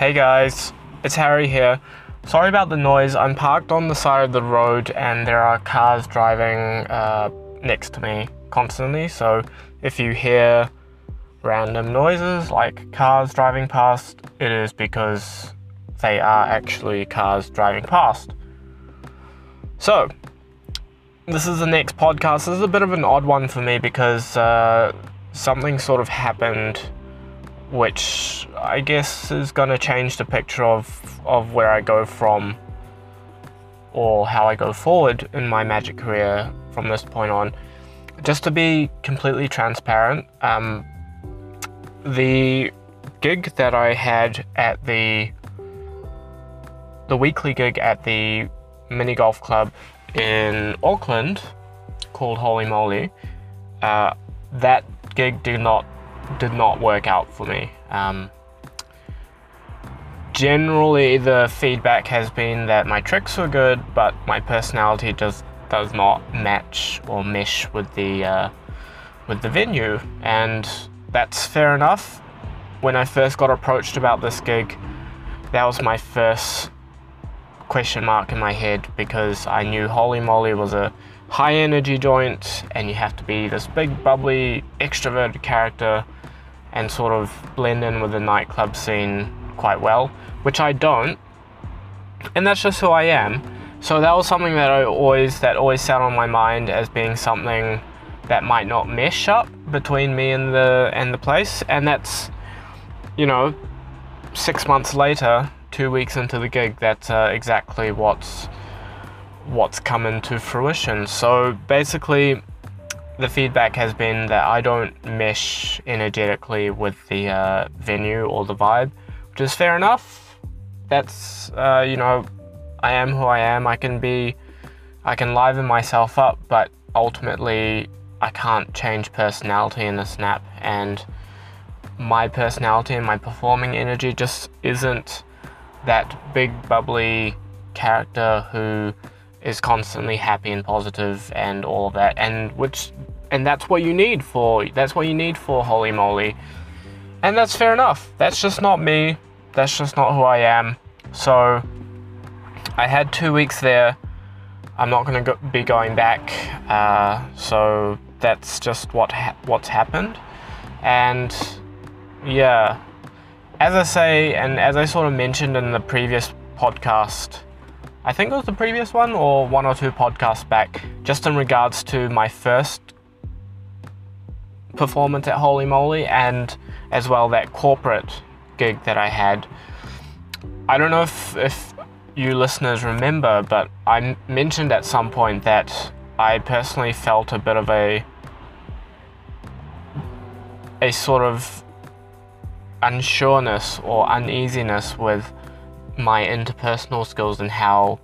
Hey guys, it's Harry here. Sorry about the noise. I'm parked on the side of the road and there are cars driving uh, next to me constantly. So if you hear random noises like cars driving past, it is because they are actually cars driving past. So, this is the next podcast. This is a bit of an odd one for me because uh, something sort of happened which I guess is going to change the picture of, of where I go from or how I go forward in my magic career from this point on. Just to be completely transparent, um, the gig that I had at the the weekly gig at the mini golf club in Auckland called Holey Moley, uh, that gig did not did not work out for me. Um, generally, the feedback has been that my tricks were good, but my personality just does not match or mesh with the uh, with the venue, and that's fair enough. When I first got approached about this gig, that was my first question mark in my head because I knew Holey Moley was a high energy joint and you have to be this big bubbly extroverted character and sort of blend in with the nightclub scene quite well, which I don't. And that's just who I am. So that was something that I always that always sat on my mind as being something that might not mesh up between me and the and the place. And that's you know, six months later, two weeks into the gig, that's uh, exactly what's what's coming to fruition. So basically, the feedback has been that I don't mesh energetically with the uh, venue or the vibe, which is fair enough. That's, uh, you know, I am who I am. I can be, I can liven myself up, but ultimately, I can't change personality in a snap. And my personality and my performing energy just isn't that big, bubbly character who is constantly happy and positive and all of that and which and that's what you need for that's what you need for holey moley. And that's fair enough. That's just not me. That's just not who i am. So i had two weeks there. I'm not going to be going back. Uh, so that's just what ha- what's happened. And yeah as i say and as i sort of mentioned in the previous podcast I think it was the previous one or one or two podcasts back, just in regards to my first performance at Holey Moley and as well that corporate gig that I had. I don't know if, if you listeners remember, but I mentioned at some point that I personally felt a bit of a a sort of unsureness or uneasiness with my interpersonal skills and how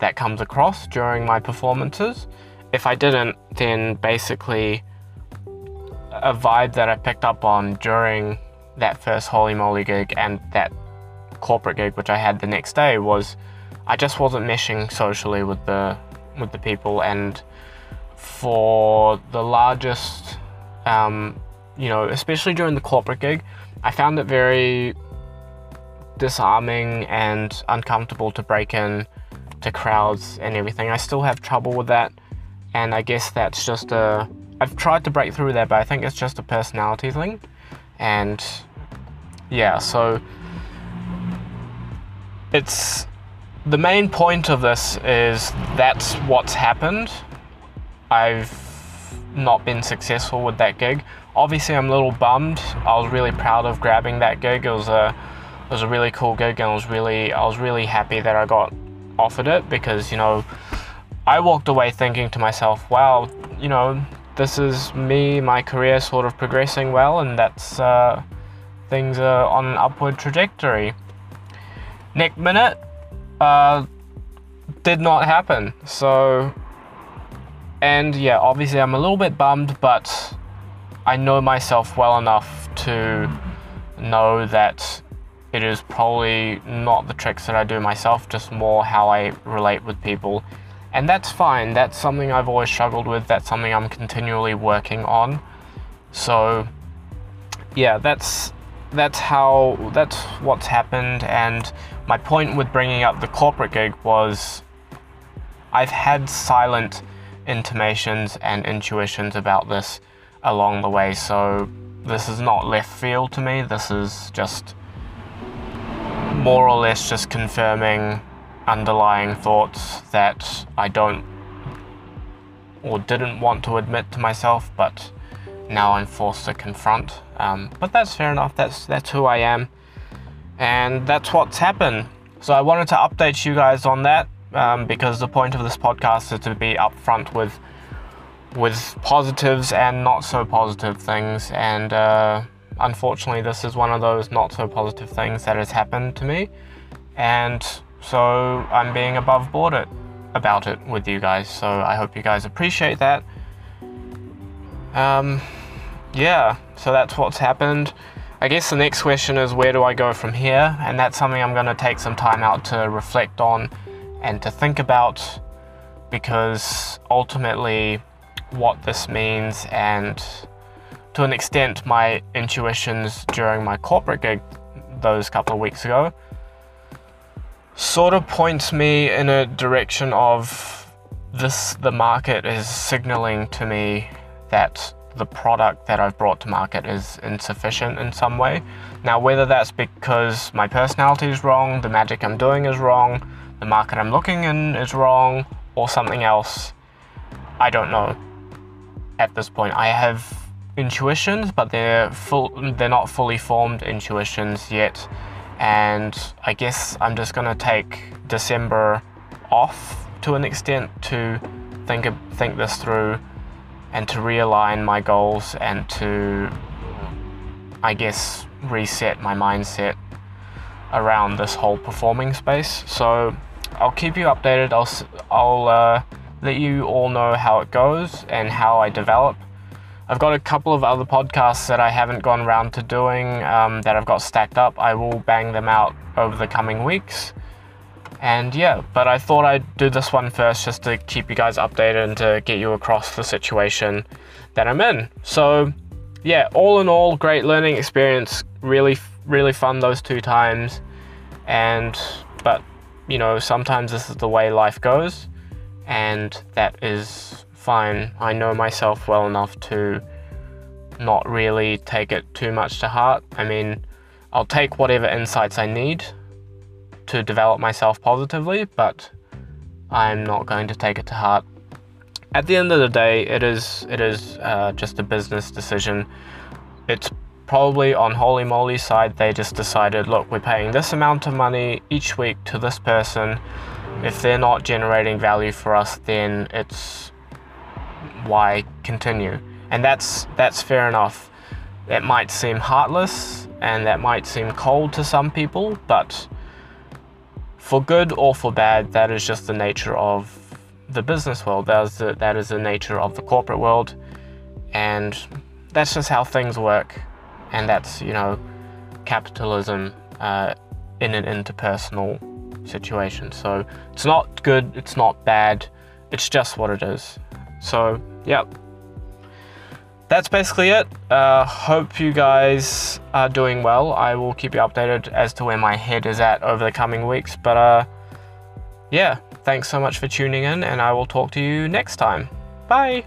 that comes across during my performances. If I didn't, then basically a vibe that I picked up on during that first Holey Moley gig and that corporate gig which I had the next day was I just wasn't meshing socially with the with the people and for the largest um, you know especially during the corporate gig I found it very disarming and uncomfortable to break in to crowds and everything. I still have trouble with that, and I guess that's just a. I've tried to break through that, but I think it's just a personality thing, and yeah, so it's the main point of this is that's what's happened. I've not been successful with that gig. Obviously, I'm a little bummed. I was really proud of grabbing that gig. It was a it was a really cool gig, and I was really I was really happy that I got offered it because you know I walked away thinking to myself, wow, you know this is me, my career sort of progressing well, and that's uh, things are on an upward trajectory. Next minute, uh, did not happen. So, and yeah, obviously I'm a little bit bummed, but I know myself well enough to know that it is probably not the tricks that I do myself, just more how I relate with people. And that's fine, that's something I've always struggled with, that's something I'm continually working on. So, yeah, that's that's how that's what's happened and my point with bringing up the corporate gig was I've had silent intimations and intuitions about this along the way so this is not left field to me this is just more or less just confirming underlying thoughts that I don't or didn't want to admit to myself but now I'm forced to confront. Um, but that's fair enough. That's that's who I am, and that's what's happened. So I wanted to update you guys on that um, because the point of this podcast is to be upfront with with positives and not so positive things. And uh, unfortunately, this is one of those not so positive things that has happened to me, and so I'm being above board it about it with you guys. So I hope you guys appreciate that. Um, yeah, so that's what's happened. I guess the next question is where do I go from here? And that's something I'm going to take some time out to reflect on and to think about because ultimately what this means and to an extent my intuitions during my corporate gig those couple of weeks ago sort of points me in a direction of this the market is signaling to me that the product that I've brought to market is insufficient in some way. Now, whether that's because my personality is wrong, the magic I'm doing is wrong, the market I'm looking in is wrong, or something else, I don't know. At this point, I have intuitions, but they're full. They're not fully formed intuitions yet, and I guess I'm just gonna take December off to an extent to think think this through and to realign my goals and to, I guess, reset my mindset around this whole performing space. So I'll keep you updated. I'll, I'll uh, let you all know how it goes and how I develop. I've got a couple of other podcasts that I haven't gone around to doing um, that I've got stacked up. I will bang them out over the coming weeks. And yeah, but I thought I'd do this one first just to keep you guys updated and to get you across the situation that I'm in. So yeah, all in all, great learning experience. Really, really fun those two times. And, you know, sometimes this is the way life goes. And that is fine. I know myself well enough to not really take it too much to heart. I mean, I'll take whatever insights I need to develop myself positively, but I'm not going to take it to heart. At the end of the day, it is it is uh, just a business decision. It's probably on Holey Moley's side. They just decided, look, we're paying this amount of money each week to this person. If they're not generating value for us, then it's why continue. And that's that's fair enough. It might seem heartless and that might seem cold to some people, but for good or for bad, that is just the nature of the business world. That is the, that is the nature of the corporate world, and that's just how things work. And that's you know, capitalism uh, in an interpersonal situation. So it's not good. It's not bad. It's just what it is. So yeah that's basically it. Uh, hope you guys are doing well. I will keep you updated as to where my head is at over the coming weeks. But uh, yeah, thanks so much for tuning in, and I will talk to you next time. Bye.